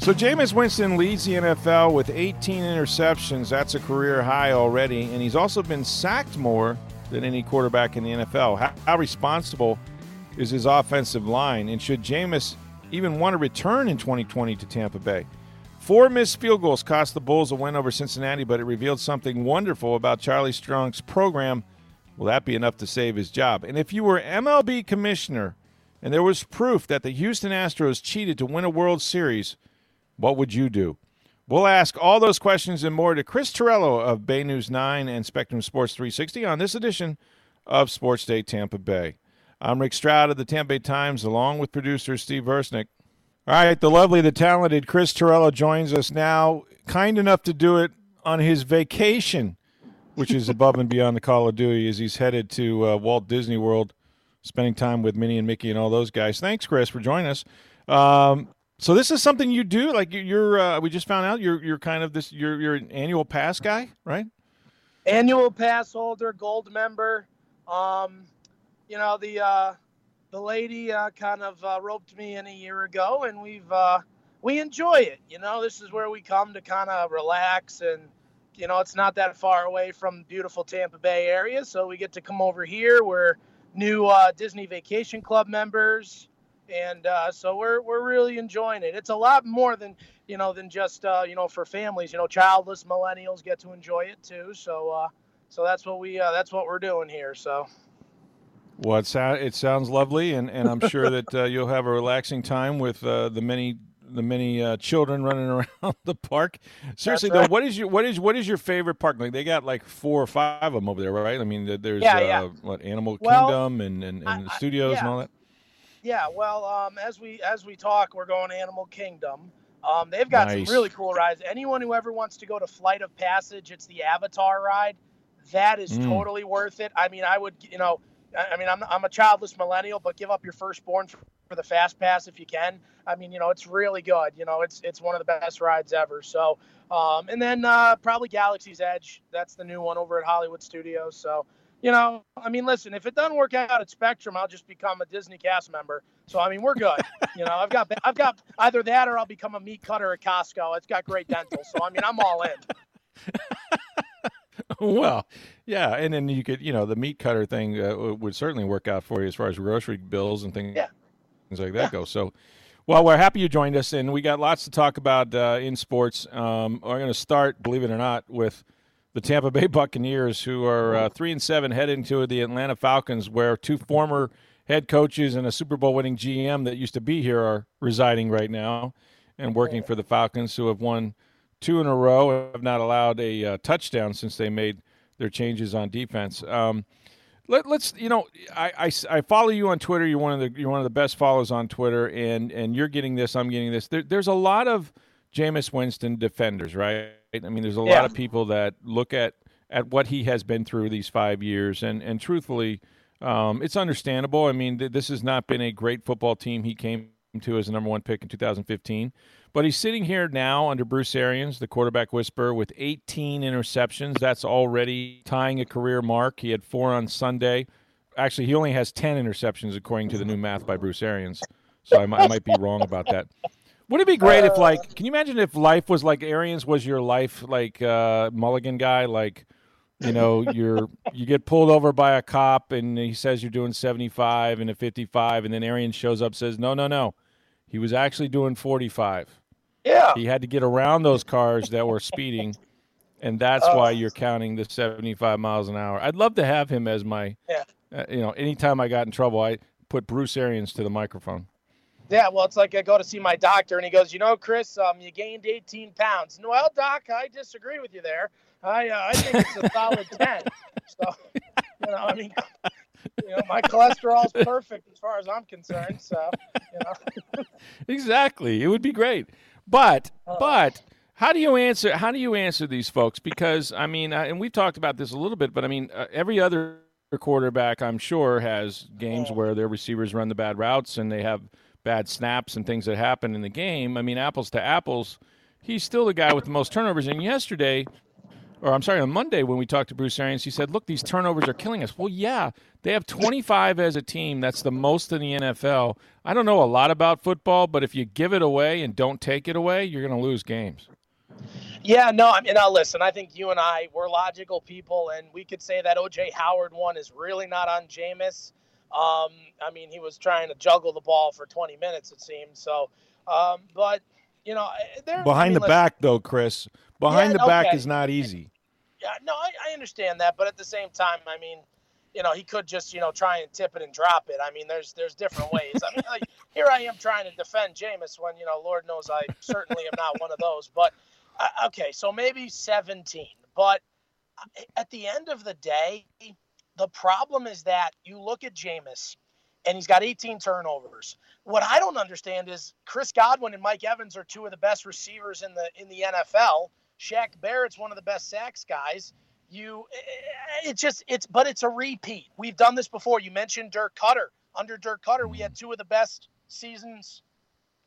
So Jameis Winston leads the NFL with 18 interceptions. That's a career high already, and he's also been sacked more than any quarterback in the NFL. How, how responsible is his offensive line, and should Jameis even want to return in 2020 to Tampa Bay? Four missed field goals cost the Bulls a win over Cincinnati, but it revealed something wonderful about Charlie Strong's program. Will that be enough to save his job? And if you were MLB commissioner and there was proof that the Houston Astros cheated to win a World Series – what would you do? We'll ask all those questions and more to Chris Torello of Bay News 9 and Spectrum Sports 360 on this edition of Sports Day Tampa Bay. I'm Rick Stroud of the Tampa Bay Times, along with producer Steve Versnick. All right, the lovely, the talented Chris Torello joins us now, kind enough to do it on his vacation, which is above and beyond the call of duty as he's headed to uh, Walt Disney World, spending time with Minnie and Mickey and all those guys. Thanks, Chris, for joining us. Um, so this is something you do, like you're. Uh, we just found out you're you're kind of this. You're you're an annual pass guy, right? Annual pass holder, gold member. Um, you know the uh, the lady uh, kind of uh, roped me in a year ago, and we've uh, we enjoy it. You know, this is where we come to kind of relax, and you know, it's not that far away from beautiful Tampa Bay area, so we get to come over here. We're new uh, Disney Vacation Club members and uh, so we're we're really enjoying it. It's a lot more than you know than just uh, you know for families. You know, childless millennials get to enjoy it too. So uh, so that's what we uh, that's what we're doing here. So. Well, it, so- it sounds lovely, and, and I'm sure that uh, you'll have a relaxing time with uh, the many the many uh, children running around the park. Seriously right. though, what is your what is what is your favorite park? Like they got like four or five of them over there, right? I mean, there's Yeah, yeah. uh, what Animal Well, Kingdom and and, and I- the I- studios and all that. Yeah, well, um, as we as we talk, we're going Animal Kingdom. Um, they've got Nice. some really cool rides. Anyone who ever wants to go to Flight of Passage, it's the Avatar ride. That is Mm. totally worth it. I mean, I would, you know, I mean, I'm, I'm a childless millennial, but give up your firstborn for, for the fast pass if you can. I mean, you know, it's really good. You know, it's it's one of the best rides ever. So, um, and then uh, probably Galaxy's Edge. That's the new one over at Hollywood Studios. So, you know, I mean, listen, if it doesn't work out at Spectrum, I'll just become a Disney cast member. So, I mean, we're good. you know, I've got I've got either that or I'll become a meat cutter at Costco. It's got great dental. So, I mean, I'm all in. well, yeah, and then you could, you know, the meat cutter thing uh, would certainly work out for you as far as grocery bills and things, Yeah. things like that go. So, well, we're happy you joined us, and we got lots to talk about uh, in sports. Um, we're going to start, believe it or not, with the Tampa Bay Buccaneers, who are uh, three and seven, heading to the Atlanta Falcons, where two former head coaches and a Super Bowl winning GM that used to be here are residing right now and working for the Falcons, who have won two in a row and have not allowed a uh, touchdown since they made their changes on defense. Um, let, us you know I, I, I follow you on Twitter. You're one of the you're one of the best followers on Twitter, and and you're getting this. I'm getting this. There, there's a lot of Jameis Winston defenders, right? I mean, there's a lot of people that look at at what he has been through these five years, and and truthfully, um, it's understandable. I mean, th- this has not been a great football team. He came to as a number one pick in 2015. But he's sitting here now under Bruce Arians, the quarterback whisperer, with 18 interceptions. That's already tying a career mark. He had four on Sunday. Actually, he only has 10 interceptions according to the new math by Bruce Arians. So I, I might be wrong about that. Would it be great if, like, can you imagine if life was like Arians was your life, like uh, Mulligan guy, like, you know, you're you get pulled over by a cop and he says you're doing 75 and a 55, and then Arians shows up says, no, no, no, he was actually doing 45. Yeah. He had to get around those cars that were speeding, and that's Oh. why you're counting the 75 miles an hour. I'd love to have him as my, Yeah. uh, you know, anytime I got in trouble, I put Bruce Arians to the microphone. Yeah, well, it's like I go to see my doctor, and he goes, "You know, Chris, um, you gained 18 pounds." Well, doc, I disagree with you there. I, uh, I think it's a solid 10. So, you know, I mean, you know, my cholesterol's perfect as far as I'm concerned. So, you know. exactly, it would be great. But, uh, but how do you answer? How do you answer these folks? Because I mean, uh, and we've talked about this a little bit, but I mean, uh, every other quarterback, I'm sure, has games where their receivers run the bad routes and they have bad snaps and things that happen in the game. I mean, apples to apples, he's still the guy with the most turnovers. And yesterday, or I'm sorry, on Monday when we talked to Bruce Arians, he said, "Look, these turnovers are killing us." Well, yeah, they have 25 as a team. That's the most in the NFL. I don't know a lot about football, but if you give it away and don't take it away, you're going to lose games. Yeah, no, I mean, now listen, I think you and I, we're logical people, and we could say that OJ Howard one is really not on Jameis. Um, I mean, he was trying to juggle the ball for 20 minutes, it seemed. So, um, but, you know, behind I mean, the back, though, Chris, behind yeah, the back okay. is not easy. Yeah, no, I, I understand that. But at the same time, I mean, you know, he could just, you know, try and tip it and drop it. I mean, there's there's different ways. I mean, like here I am trying to defend Jameis when, you know, Lord knows I certainly am not one of those. But uh, okay, so maybe 17. But uh, at the end of the day, the problem is that you look at Jameis and he's got 18 turnovers. What I don't understand is Chris Godwin and Mike Evans are two of the best receivers in the in the NFL. Shaq Barrett's one of the best sacks guys. You, eh, it's just it's, but it's a repeat. We've done this before. You mentioned Dirk Koetter. Under Dirk Koetter, we had mm-hmm. two of the best seasons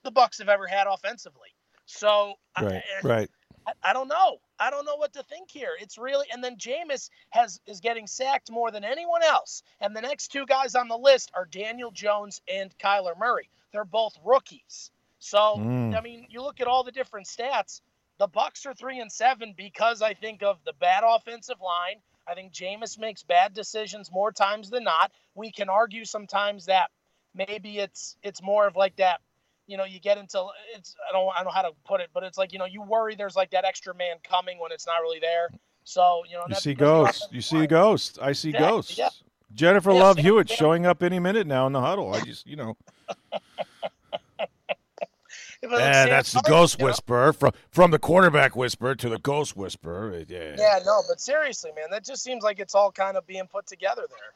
the Bucs have ever had offensively. So right, I, right. Eh, I, I, don't know. I don't know what to think here. It's really and then Jameis has is getting sacked more than anyone else. And the next two guys on the list are Daniel Jones and Kyler Murray. They're both rookies. So mm. I mean, you look at all the different stats. The Bucs are three and seven because I think of the bad offensive line. I think Jameis makes bad decisions more times than not. We can argue sometimes that maybe it's it's more of like that you know, you get into it's I don't I don't know how to put it, but it's like you know you worry there's like that extra man coming when it's not really there. So you know you see ghosts. You see ghosts. I see exactly. ghosts. Yeah. Jennifer yeah, Love Hewitt yeah. showing up any minute now in the huddle. I just you know. And that's the ghost whisperer from from the quarterback whisperer to the ghost whisperer. Yeah. Yeah, no, but seriously, man, that just seems like it's all kind of being put together there.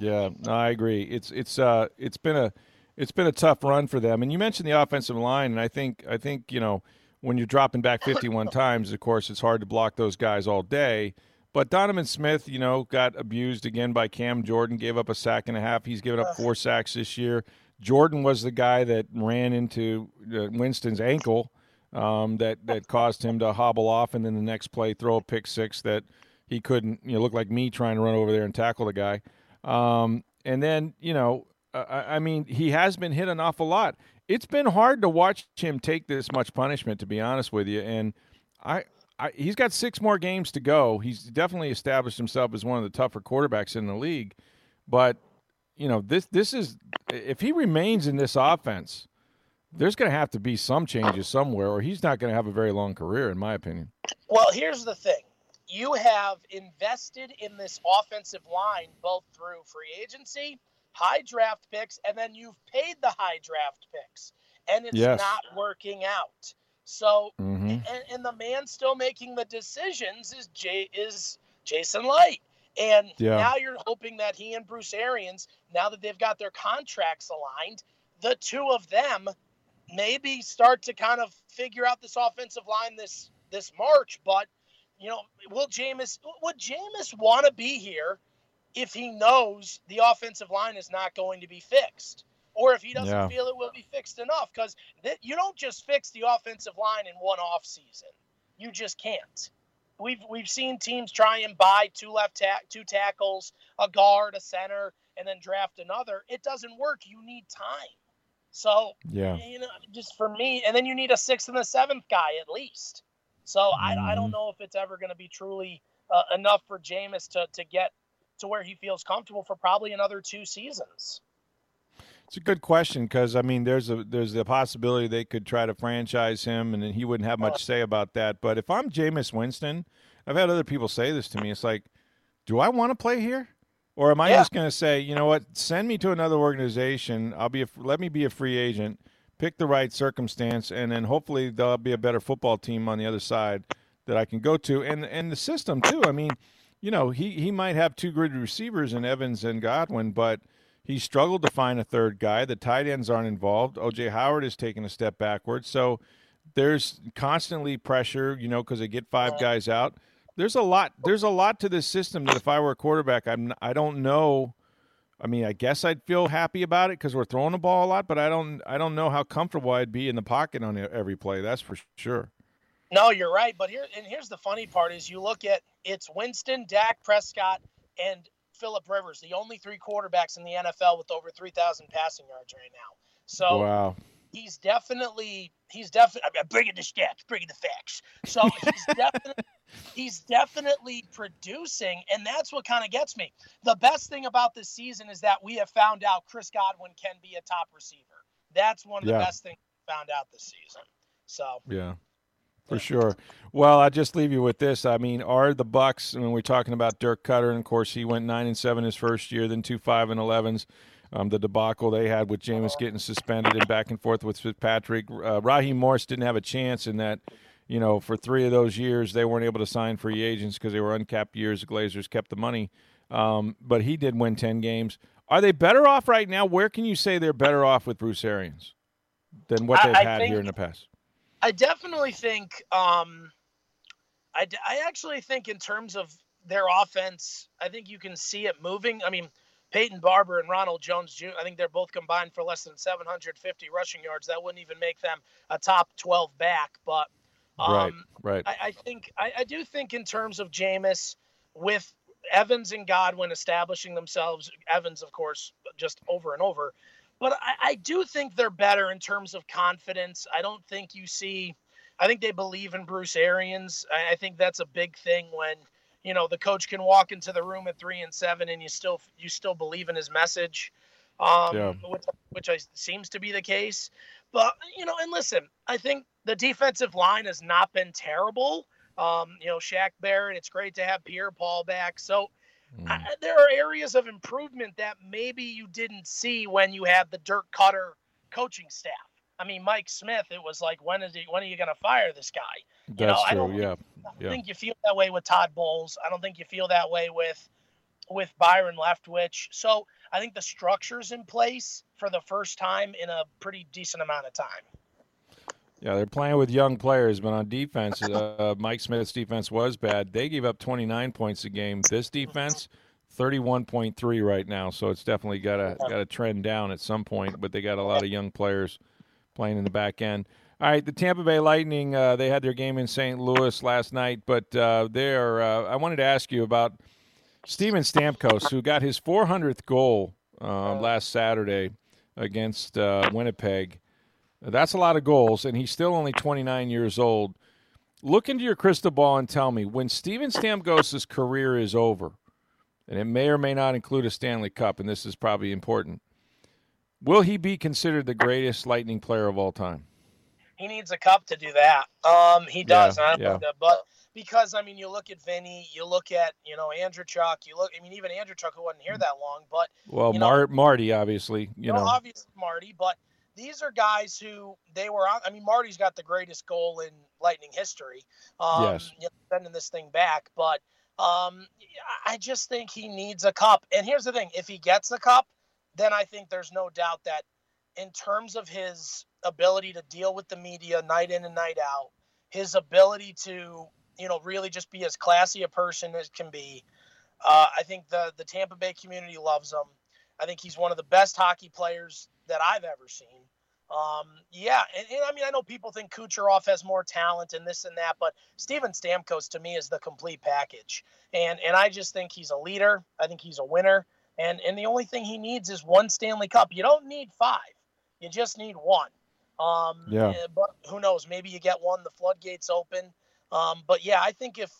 Yeah, no, I agree. It's it's uh it's been a it's been a tough run for them. And you mentioned the offensive line, and I think I think you know when you're dropping back 51 times, of course, it's hard to block those guys all day. But Donovan Smith, you know, got abused again by Cam Jordan, gave up a sack and a half. He's given up four sacks this year. Jordan was the guy that ran into uh, Winston's ankle um, that that caused him to hobble off, and then the next play throw a pick six that he couldn't. You know, look like me trying to run over there and tackle the guy. Um, and then you know I mean, he has been hit an awful lot. It's been hard to watch him take this much punishment, to be honest with you. And I, I, he's got six more games to go. He's definitely established himself as one of the tougher quarterbacks in the league. But you know, this this is if he remains in this offense, there's going to have to be some changes somewhere, or he's not going to have a very long career, in my opinion. Well, here's the thing: you have invested in this offensive line both through free agency high draft picks, and then you've paid the high draft picks, and it's yes. not working out. So, mm-hmm. and, and, the man still making the decisions is Jay is Jason Licht, And yeah. now you're hoping that he and Bruce Arians, now that they've got their contracts aligned, the two of them maybe start to kind of figure out this offensive line this this March. But you know, will Jameis would Jameis want to be here if he knows the offensive line is not going to be fixed or if he doesn't yeah. feel it will be fixed enough because th- you don't just fix the offensive line in one off season you just can't we've we've seen teams try and buy two left ta- two tackles a guard a center and then draft another it doesn't work you need time so yeah you know just for me and then you need a sixth and a seventh guy at least so mm-hmm. I, I don't mm-hmm. know if it's ever going to be truly uh, enough for Jameis to, to get to where he feels comfortable for probably another two seasons? It's a good question because I mean, there's a there's the possibility they could try to franchise him, and then he wouldn't have much to say about that. But if I'm Jameis Winston, I've had other people say this to me. It's like, do I want to play here, or am I yeah. just going to say, you know what, send me to another organization? I'll be a, let me be a free agent, pick the right circumstance, and then hopefully there'll be a better football team on the other side that I can go to, and and the system too. I mean you know, he, he might have two good receivers in Evans and Godwin, but he struggled to find a third guy. The tight ends aren't involved. OJ Howard is taking a step backwards. So there's constantly pressure, you know, because they get five guys out. There's a lot. There's a lot to this system that if I were a quarterback, I'm. I don't know. I mean, I guess I'd feel happy about it because we're throwing the ball a lot, but I don't. I don't know how comfortable I'd be in the pocket on every play. That's for sure. No, you're right. But here and here's the funny part: is you look at it's Winston, Dak Prescott, and Philip Rivers, the only three quarterbacks in the NFL with over 3,000 passing yards right now. So wow. he's definitely he's definitely I'm bringing the stats, bringing the facts. So he's definitely he's definitely producing, and that's what kind of gets me. The best thing about this season is that we have found out Chris Godwin can be a top receiver. That's one of the best things we found out this season. So Yeah, for sure. Well, I'll just leave you with this. I mean, are the Bucs? I mean, we're talking about Dirk Koetter, and of course, he went nine and seven his first year, then two five and elevens. Um, the debacle they had with Jameis getting suspended and back and forth with Fitzpatrick. Uh, Raheem Morris didn't have a chance in that. You know, for three of those years, they weren't able to sign free agents because they were uncapped years. The Glazers kept the money, um, but he did win ten games. Are they better off right now? Where can you say they're better off with Bruce Arians than what they've I had think- here in the past? I definitely think. Um, I, I actually think in terms of their offense, I think you can see it moving. I mean, Peyton Barber and Ronald Jones Jr. I think they're both combined for less than 750 rushing yards. That wouldn't even make them a top 12 back. But um, right, right. I, I think I, I do think in terms of Jameis with Evans and Godwin establishing themselves, Evans, of course, just over and over. But I, I do think they're better in terms of confidence. I don't think you see. I think they believe in Bruce Arians. I, I think that's a big thing when you know the coach can walk into the room at three and seven, and you still you still believe in his message, um, Yeah. which which I, seems to be the case. But you know, and listen, I think the defensive line has not been terrible. Um, you know, Shaq Barrett. It's great to have Pierre Paul back. So Mm. I, there are areas of improvement that maybe you didn't see when you had the Dirk Koetter coaching staff. I mean, Mike Smith. It was like, when is he? When are you going to fire this guy? you know, That's I true. don't- Yeah, I don't Yeah. think you feel that way with Todd Bowles. I don't think you feel that way with with Byron Leftwich. So I think the structure's in place for the first time in a pretty decent amount of time. Yeah. They're playing with young players, but on defense, uh, Mike Smith's defense was bad. They gave up 29 points a game. This defense, 31.3 right now. So it's definitely got to got to trend down at some point. But they got a lot of young players playing in the back end. All right, the Tampa Bay Lightning. Uh, they had their game in St. Louis last night, but uh, they're. Uh, I wanted to ask you about Steven Stamkos, who got his 400th goal uh, last Saturday against uh, Winnipeg. That's a lot of goals, and he's still only 29 years old. Look into your crystal ball and tell me when Steven Stamkos' career is over, and it may or may not include a Stanley Cup, and this is probably important. Will he be considered the greatest Lightning player of all time? He needs a cup to do that. Um, he does. Yeah, I don't know yeah. that, but because I mean, you look at Vinny, you look at you know Andreychuk, you look. I mean, even Andrew Chuck, who wasn't here that long, but Well, You know- Mar- Marty, obviously, you know, know. obviously Marty, but these are guys who they were on. I mean, Marty's got the greatest goal in Lightning history. Um, Yes. you know, sending this thing back, but um, I just think he needs a cup. And here's the thing: if he gets a cup, then I think there's no doubt that, in terms of his ability to deal with the media night in and night out, his ability to you know really just be as classy a person as can be. Uh, I think the the Tampa Bay community loves him. I think he's one of the best hockey players that I've ever seen. Um, yeah, and, and I mean, I know people think Kucherov has more talent and this and that, but Steven Stamkos to me is the complete package. And and I just think he's a leader. I think he's a winner. And and the only thing he needs is one Stanley Cup. You don't need five. You just need one. Um, Yeah. eh, But who knows? Maybe you get one. The floodgates open. Um, but yeah, I think if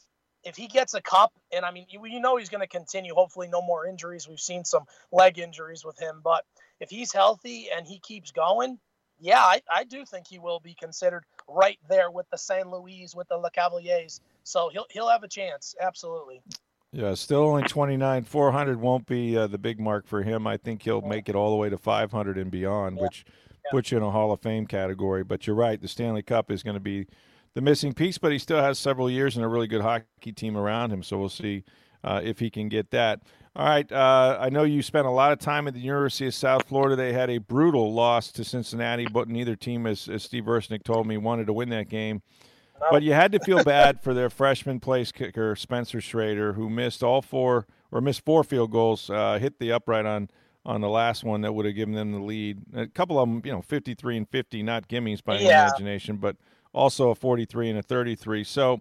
if he gets a cup, and I mean, you, you know he's going to continue. Hopefully, no more injuries. We've seen some leg injuries with him, but if he's healthy and he keeps going, yeah, I, I do think he will be considered right there with the St. Louis, with the Lecavaliers. So he'll he'll have a chance, absolutely. Yeah, still only 29. 400 won't be uh, the big mark for him. I think he'll make it all the way to 500 and beyond, which puts you in a Hall of Fame category. But you're right, the Stanley Cup is going to be the missing piece, but he still has several years and a really good hockey team around him. So we'll see uh, if he can get that. All right. Uh, I know you spent a lot of time at the University of South Florida. They had a brutal loss to Cincinnati, but neither team, as, as Steve Versnick told me, wanted to win that game. But you had to feel bad for their freshman place kicker, Spencer Schrader, who missed all four or missed four field goals, uh, hit the upright on on the last one that would have given them the lead. A couple of them, you know, 53 and 50, not gimmies by yeah. imagination, but also a 43 and a 33. So.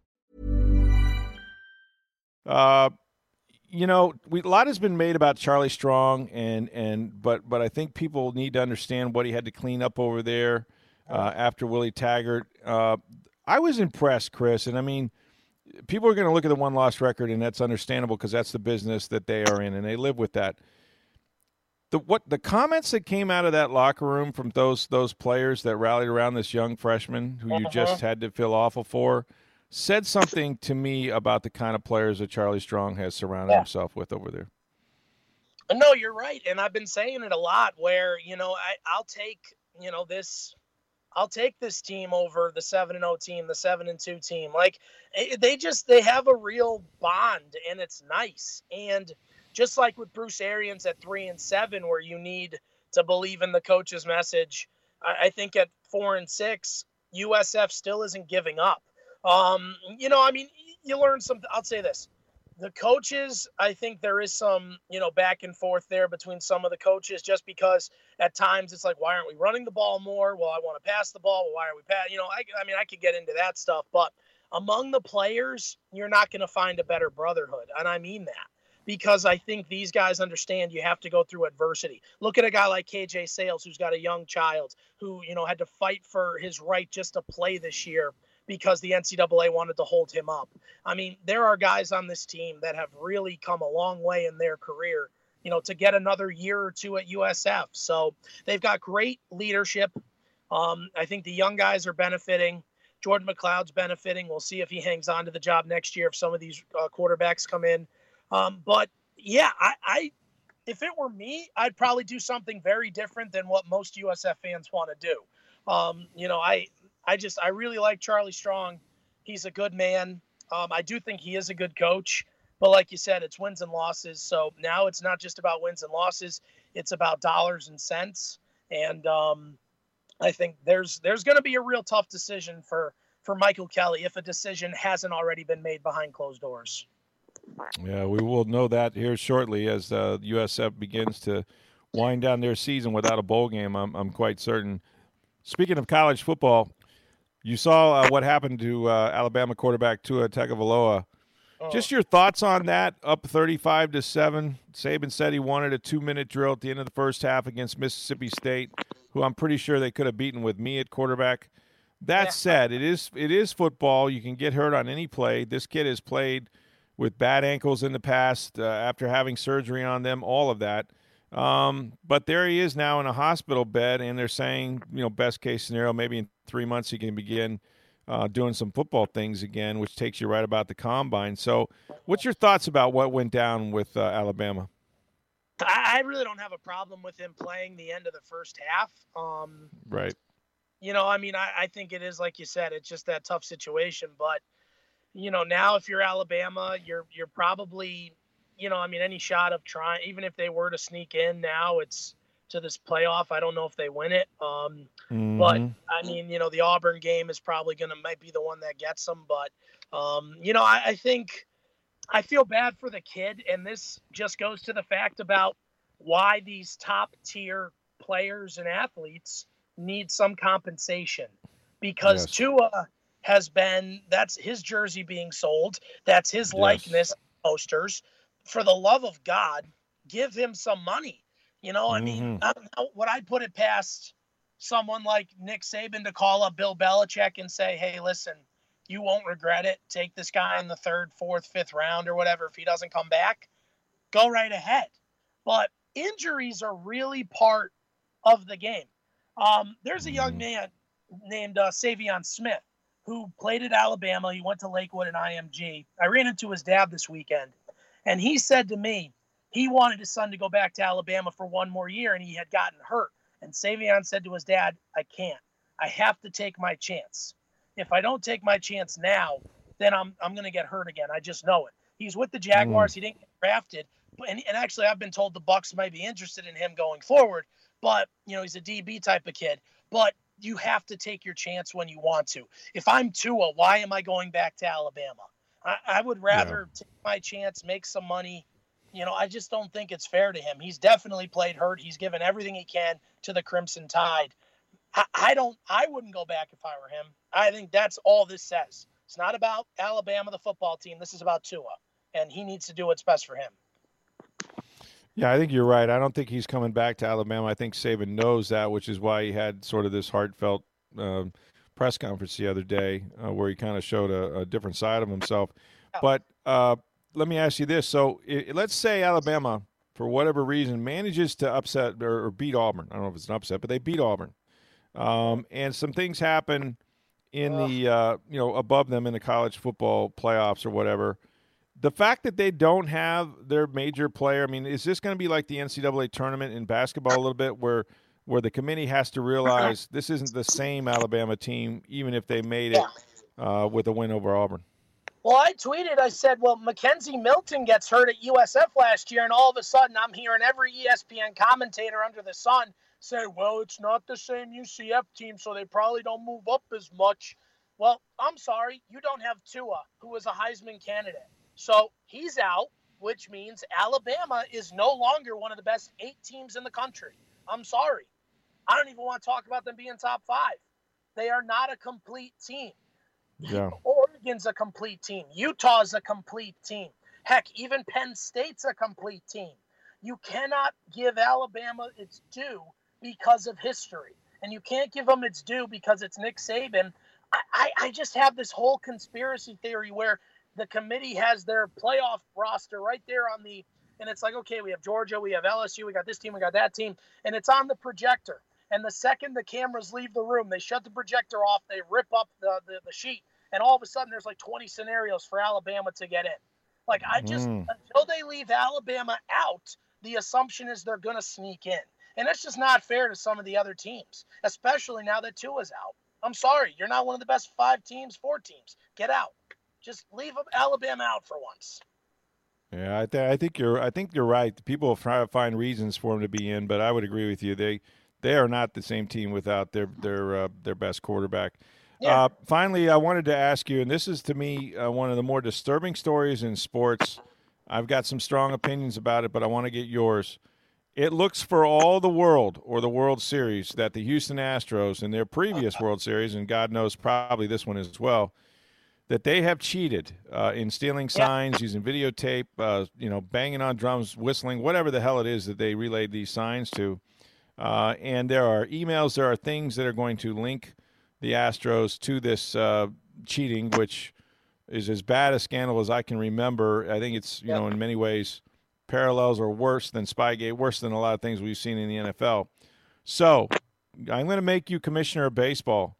Uh, you know, we, a lot has been made about Charlie Strong, and, and but but I think people need to understand what he had to clean up over there uh, after Willie Taggart. Uh, I was impressed, Chris, and I mean – people are going to look at the one loss record, and that's understandable because that's the business that they are in, and they live with that. The what the comments that came out of that locker room from those those players that rallied around this young freshman who you just uh-huh. had to feel awful for said something to me about the kind of players that Charlie Strong has surrounded yeah. himself with over there. No, you're right, and I've been saying it a lot. Where you know I, I'll take you know this I'll take this team over the 7 and 0 team, the 7 and 2 team. Like eh, they just they have a real bond and it's nice. And just like with Bruce Arians at 3 and 7 where you need to believe in the coach's message, I, I think at 4 and 6 USF still isn't giving up. Um, you know, I mean, you learn something. I'll say this the coaches, I think there is some, you know, back and forth there between some of the coaches just because at times it's like, why aren't we running the ball more? Well, I want to pass the ball. Well, why are we pass? You know, I, I mean, I could get into that stuff, but among the players, you're not going to find a better brotherhood. And I mean that because I think these guys understand you have to go through adversity. Look at a guy like KJ Sails, who's got a young child who, you know, had to fight for his right just to play this year because the NCAA wanted to hold him up. I mean, there are guys on this team that have really come a long way in their career, you know, to get another year or two at USF. So they've got great leadership. Um, I think the young guys are benefiting. Jordan McCloud's benefiting. We'll see if he hangs on to the job next year if some of these uh, quarterbacks come in. Um, but yeah, I, I, if it were me, I'd probably do something very different than what most USF fans want to do. Um, you know, I I just I really like Charlie Strong. He's a good man. Um, I do think he is a good coach. But like you said, it's wins and losses. So now it's not just about wins and losses; it's about dollars and cents. And um, I think there's there's going to be a real tough decision for for Michael Kelly if a decision hasn't already been made behind closed doors. Yeah, we will know that here shortly as uh, USF begins to wind down their season without a bowl game. I'm, I'm quite certain. Speaking of college football, you saw uh, what happened to uh, Alabama quarterback Tua Tagovailoa. Oh. Just your thoughts on that? Up thirty-five to seven. Saban said he wanted a two-minute drill at the end of the first half against Mississippi State, who I'm pretty sure they could have beaten with me at quarterback. That yeah. said, it is it is football. You can get hurt on any play. This kid has played with bad ankles in the past uh, after having surgery on them. All of that. Um, but there he is now in a hospital bed, and they're saying, you know, best case scenario, maybe in three months he can begin uh, doing some football things again, which takes you right about the combine. So, what's your thoughts about what went down with uh, Alabama? I really don't have a problem with him playing the end of the first half. Um, right. You know, I mean, I, I think it is like you said, it's just that tough situation. But you know, now if you're Alabama, you're you're probably you know, I mean, any shot of trying, even if they were to sneak in now, it's to this playoff. I don't know if they win it. Um, mm-hmm. But I mean, you know, the Auburn game is probably going to might be the one that gets them. But um, you know, I, I think I feel bad for the kid, and this just goes to the fact about why these top tier players and athletes need some compensation because yes. Tua has been that's his jersey being sold, that's his yes. likeness posters for the love of God, give him some money. You know, I mm-hmm. mean, I would I put it past someone like Nick Saban to call up Bill Belichick and say, "Hey, listen, you won't regret it. Take this guy in the third, fourth, fifth round or whatever. If he doesn't come back, go right ahead. But injuries are really part of the game. Um, there's a young man named uh, Saivion Smith who played at Alabama. He went to Lakewood and IMG. I ran into his dad this weekend, and he said to me he wanted his son to go back to Alabama for one more year, and he had gotten hurt. And Saivion said to his dad, I can't. I have to take my chance. If I don't take my chance now, then I'm, I'm going to get hurt again. I just know it. He's with the Jaguars. Mm. He didn't get drafted. And, and actually, I've been told the Bucs might be interested in him going forward. But, you know, he's a DB type of kid. But you have to take your chance when you want to. If I'm Tua, why am I going back to Alabama? I, I would rather yeah. take my chance, make some money. You know, I just don't think it's fair to him. He's definitely played hurt. He's given everything he can to the Crimson Tide. I, I don't. I wouldn't go back if I were him. I think that's all this says. It's not about Alabama, the football team. This is about Tua, and he needs to do what's best for him. Yeah, I think you're right. I don't think he's coming back to Alabama. I think Saban knows that, which is why he had sort of this heartfelt uh, press conference the other day uh, where he kind of showed a, a, different side of himself. But uh, let me ask you this: so it, let's say Alabama, for whatever reason, manages to upset or, or, beat Auburn. I don't know if it's an upset, but they beat Auburn, um, and some things happen in the uh, you know above them in the college football playoffs or whatever. The fact that they don't have their major player, I mean, is this going to be like the NCAA tournament in basketball a little bit, where where the committee has to realize this isn't the same Alabama team, even if they made it uh, with a win over Auburn? Well, I tweeted, I said, well, McKenzie Milton gets hurt at USF last year, and all of a sudden I'm hearing every ESPN commentator under the sun say, well, it's not the same UCF team, so they probably don't move up as much. Well, I'm sorry, you don't have Tua, who was a Heisman candidate. So he's out, which means Alabama is no longer one of the best eight teams in the country. I'm sorry. I don't even want to talk about them being top five. They are not a complete team. Yeah. Oregon's a complete team. Utah's a complete team. Heck, even Penn State's a complete team. You cannot give Alabama its due because of history. And you can't give them its due because it's Nick Saban. I, I, I just have this whole conspiracy theory where the committee has their playoff roster right there on the and it's like okay we have georgia we have lsu we got this team we got that team and it's on the projector and the second the cameras leave the room they shut the projector off they rip up the, the, the sheet and all of a sudden there's like 20 scenarios for alabama to get in like i just mm. until they leave alabama out the assumption is they're going to sneak in and it's just not fair to some of the other teams especially now that Tua's out i'm sorry you're not one of the best five teams four teams get out just leave Alabama out for once. Yeah, I, th- I think you're. I think you're right. People try to find reasons for them to be in, but I would agree with you. They they are not the same team without their their uh, their best quarterback. Yeah. Uh, finally, I wanted to ask you, and this is to me uh, one of the more disturbing stories in sports. I've got some strong opinions about it, but I want to get yours. It looks for all the world or the World Series that the Houston Astros in their previous World Series, and God knows probably this one as well, that they have cheated uh, in stealing signs, yeah. using videotape, uh, you know, banging on drums, whistling, whatever the hell it is that they relayed these signs to. Uh, and there are emails, there are things that are going to link the Astros to this uh, cheating, which is as bad a scandal as I can remember. I think it's, you yeah. know, in many ways parallels or worse than Spygate, worse than a lot of things we've seen in the NFL. So I'm going to make you commissioner of baseball.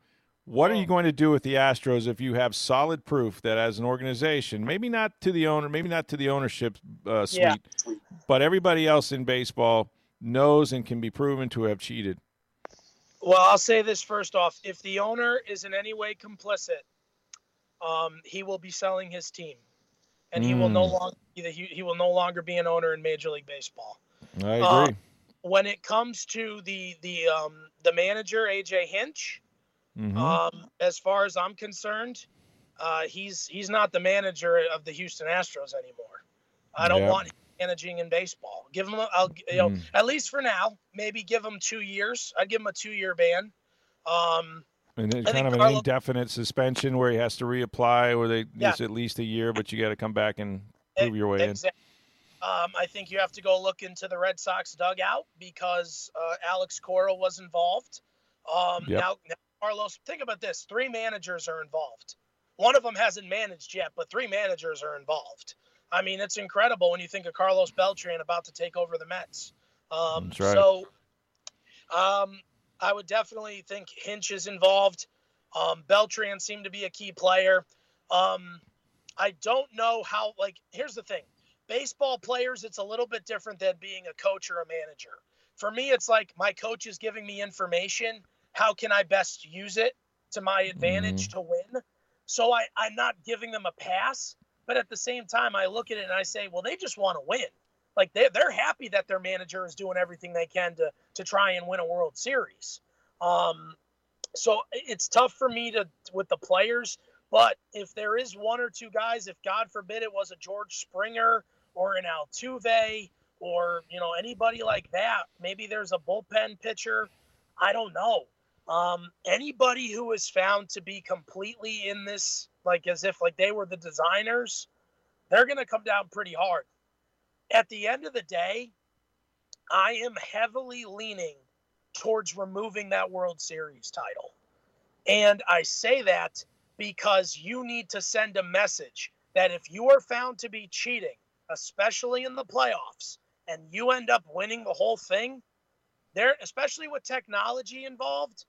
What are you going to do with the Astros if you have solid proof that, as an organization, maybe not to the owner, maybe not to the ownership uh, suite, yeah. but everybody else in baseball knows and can be proven to have cheated? Well, I'll say this first off: if the owner is in any way complicit, um, he will be selling his team, and mm. he will no hmm. longer he, he will no longer be an owner in Major League Baseball. I agree. Uh, when it comes to the the um, the manager AJ Hinch Mm-hmm. Um, as far as I'm concerned, uh, he's he's not the manager of the Houston Astros anymore. I don't want him managing in baseball. Give him, a, I'll, you know, mm. at least for now, maybe give him two years. I'd give him a two year ban. Um, and it's kind of an indefinite suspension where he has to reapply, or they yeah. it's at least a year, but you got to come back and prove it, your way exactly. in. Um, I think you have to go look into the Red Sox dugout because uh, Alex Cora was involved. Um, yep. now, now Carlos, think about this: three managers are involved. One of them hasn't managed yet, but three managers are involved. I mean, it's incredible when you think of Carlos Beltran about to take over the Mets. Um, That's right. So, um, I would definitely think Hinch is involved. Um, Beltran seemed to be a key player. Um, I don't know how. Like, here's the thing: baseball players, it's a little bit different than being a coach or a manager. For me, it's like my coach is giving me information. How can I best use it to my advantage to win? So I, I'm not giving them a pass, but at the same time, I look at it and I say, well, they just want to win. Like they're, they're happy that their manager is doing everything they can to, to try and win a World Series. Um, so it's tough for me to with the players. But if there is one or two guys, if God forbid it was a George Springer or an Altuve or you know anybody like that, maybe there's a bullpen pitcher. I don't know. Um, anybody who is found to be completely in this, like as if like they were the designers, they're going to come down pretty hard. At the end of the day, I am heavily leaning towards removing that World Series title. And I say that because you need to send a message that if you are found to be cheating, especially in the playoffs, and you end up winning the whole thing, there especially with technology involved,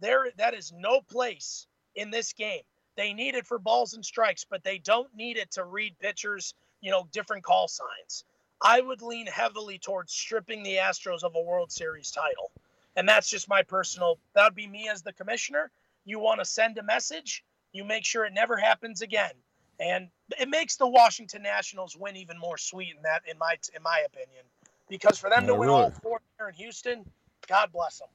there that is no place in this game. They need it for balls and strikes, but they don't need it to read pitchers, you know, different call signs. I would lean heavily towards stripping the Astros of a World Series title. And that's just my personal that would be me as the commissioner. You want to send a message, you make sure it never happens again. And it makes the Washington Nationals win even more sweet in that in my in my opinion. Because for them Yeah, to win really. all four here in Houston, God bless them.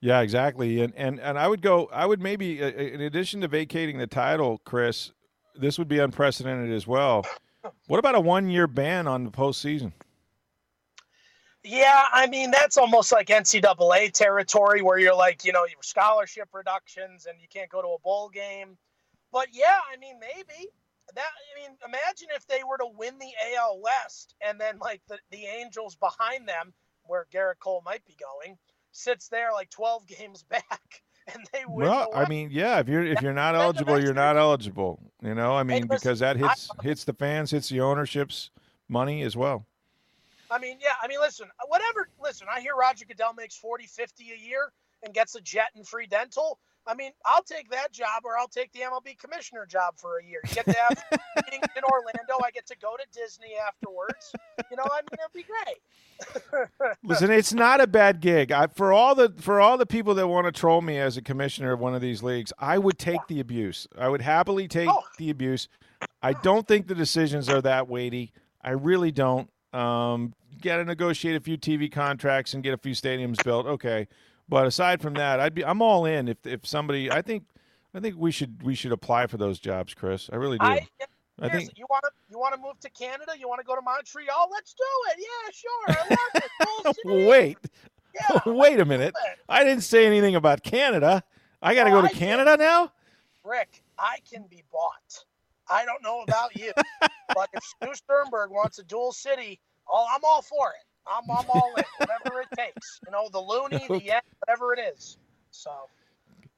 Yeah, exactly. And and and I would go. I would maybe, uh, in addition to vacating the title, Chris, this would be unprecedented as well. What about a one-year ban on the postseason? Yeah, I mean that's almost like NCAA territory where you're like, you know, your scholarship reductions and you can't go to a bowl game. But yeah, I mean maybe that. I mean, imagine if they were to win the AL West and then like the the Angels behind them, where Gerrit Cole might be going, sits there like 12 games back and they win. Well, I mean, yeah. If you're if you're not eligible, you're not eligible. You know, I mean, because that hits hits the fans, hits the ownership's money as well. I mean, yeah, I mean, listen, whatever, listen, I hear Roger Goodell makes 40, 50 a year and gets a jet and free dental. I mean, I'll take that job or I'll take the MLB commissioner job for a year. You get to have meetings in Orlando. I get to go to Disney afterwards. You know, I mean, it'd be great. Listen, it's not a bad gig. I, for all the for all the people that want to troll me as a commissioner of one of these leagues, I would take the abuse. I would happily take Oh. the abuse. I don't think the decisions are that weighty. I really don't. Um, Got to negotiate a few TV contracts and get a few stadiums built. Okay, but aside from that, I'd be I'm all in. If if somebody, I think I think we should we should apply for those jobs, Chris. I really do. I, I think you want to you want to move to Canada? You want to go to Montreal? Let's do it. Yeah, sure. I love it. Cool city. wait, Yeah, wait a minute. I didn't say anything about Canada. I got to Oh, go to I. Canada now. Rick, I can be bought. I don't know about you, but if Stu Sternberg wants a dual city, I'm all for it. I'm, I'm all in, whatever it takes. You know, the loony, the yen, whatever it is. So,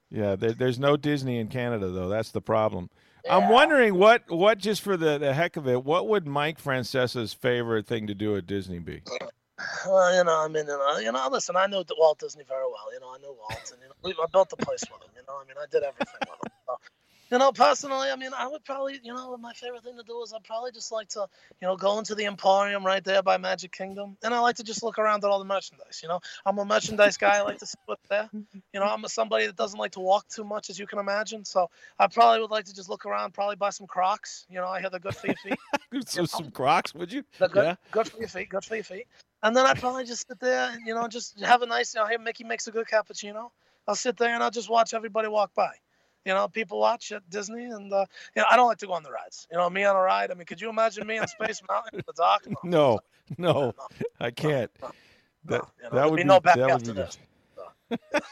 Yeah, there, there's no Disney in Canada though. That's the problem. I'm wondering what what just for the, the heck of it, what would Mike Francesa's favorite thing to do at Disney be? well, you know, I mean, you know, you know, listen, I know Walt Disney very well. You know, I know Walt, and you know, I built the place with him. You know, I mean, I did everything with him. So, you know, personally, I mean, I would probably, you know, my favorite thing to do is I'd probably just like to, you know, go into the Emporium right there by Magic Kingdom, and I like to just look around at all the merchandise. You know, I'm a merchandise guy. I like to sit there. You know, I'm a, somebody that doesn't like to walk too much, as you can imagine. So I probably would like to just look around, probably buy some Crocs. You know, I hear they're good for your feet. So some Crocs, would you? They're good, Yeah. good for your feet. Good for your feet. And then I'd probably just sit there, and, you know, just have a nice, you know, hey, Mickey makes a good cappuccino. I'll sit there and I'll just watch everybody walk by. You know, people watch at Disney, and uh, you know, I don't like to go on the rides. You know, me on a ride. I mean, could you imagine me on Space Mountain in the dark? No, no, I can't. No, That you know, that there'd be be no back that would after be this.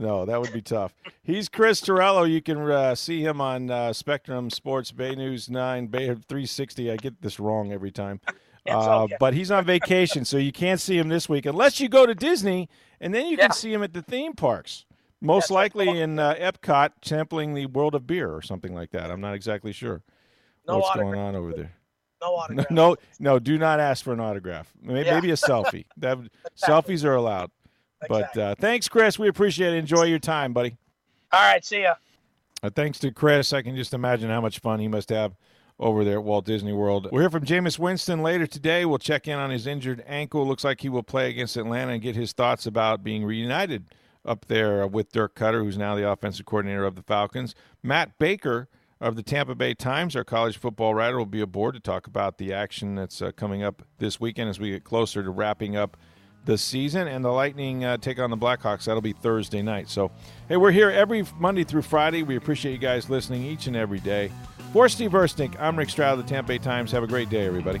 No, that would be tough. He's Chris Torello. You can uh, see him on uh, Spectrum Sports, Bay News 9, Bay 360. I get this wrong every time. Uh, okay. But he's on vacation, so you can't see him this week unless you go to Disney, and then you can see him at the theme parks. Most likely in uh, Epcot, sampling the world of beer or something like that. I'm not exactly sure No what's autograph. going on over there. No No, autograph. no, no, do not ask for an autograph. Maybe, Yeah. maybe a selfie. That, Exactly. Selfies are allowed. But uh, thanks, Chris. We appreciate it. Enjoy your time, buddy. All right, see ya. Uh, thanks to Chris. I can just imagine how much fun he must have over there at Walt Disney World. We'll hear from Jameis Winston later today. We'll check in on his injured ankle. Looks like he will play against Atlanta and get his thoughts about being reunited up there with Dirk Koetter, who's now the offensive coordinator of the Falcons. Matt Baker of the Tampa Bay Times, our college football writer, will be aboard to talk about the action that's uh, coming up this weekend as we get closer to wrapping up the season. And the Lightning uh, take on the Blackhawks. That'll be Thursday night. So, hey, we're here every Monday through Friday. We appreciate you guys listening each and every day. For Steve Versnick, I'm Rick Stroud of the Tampa Bay Times. Have a great day, everybody.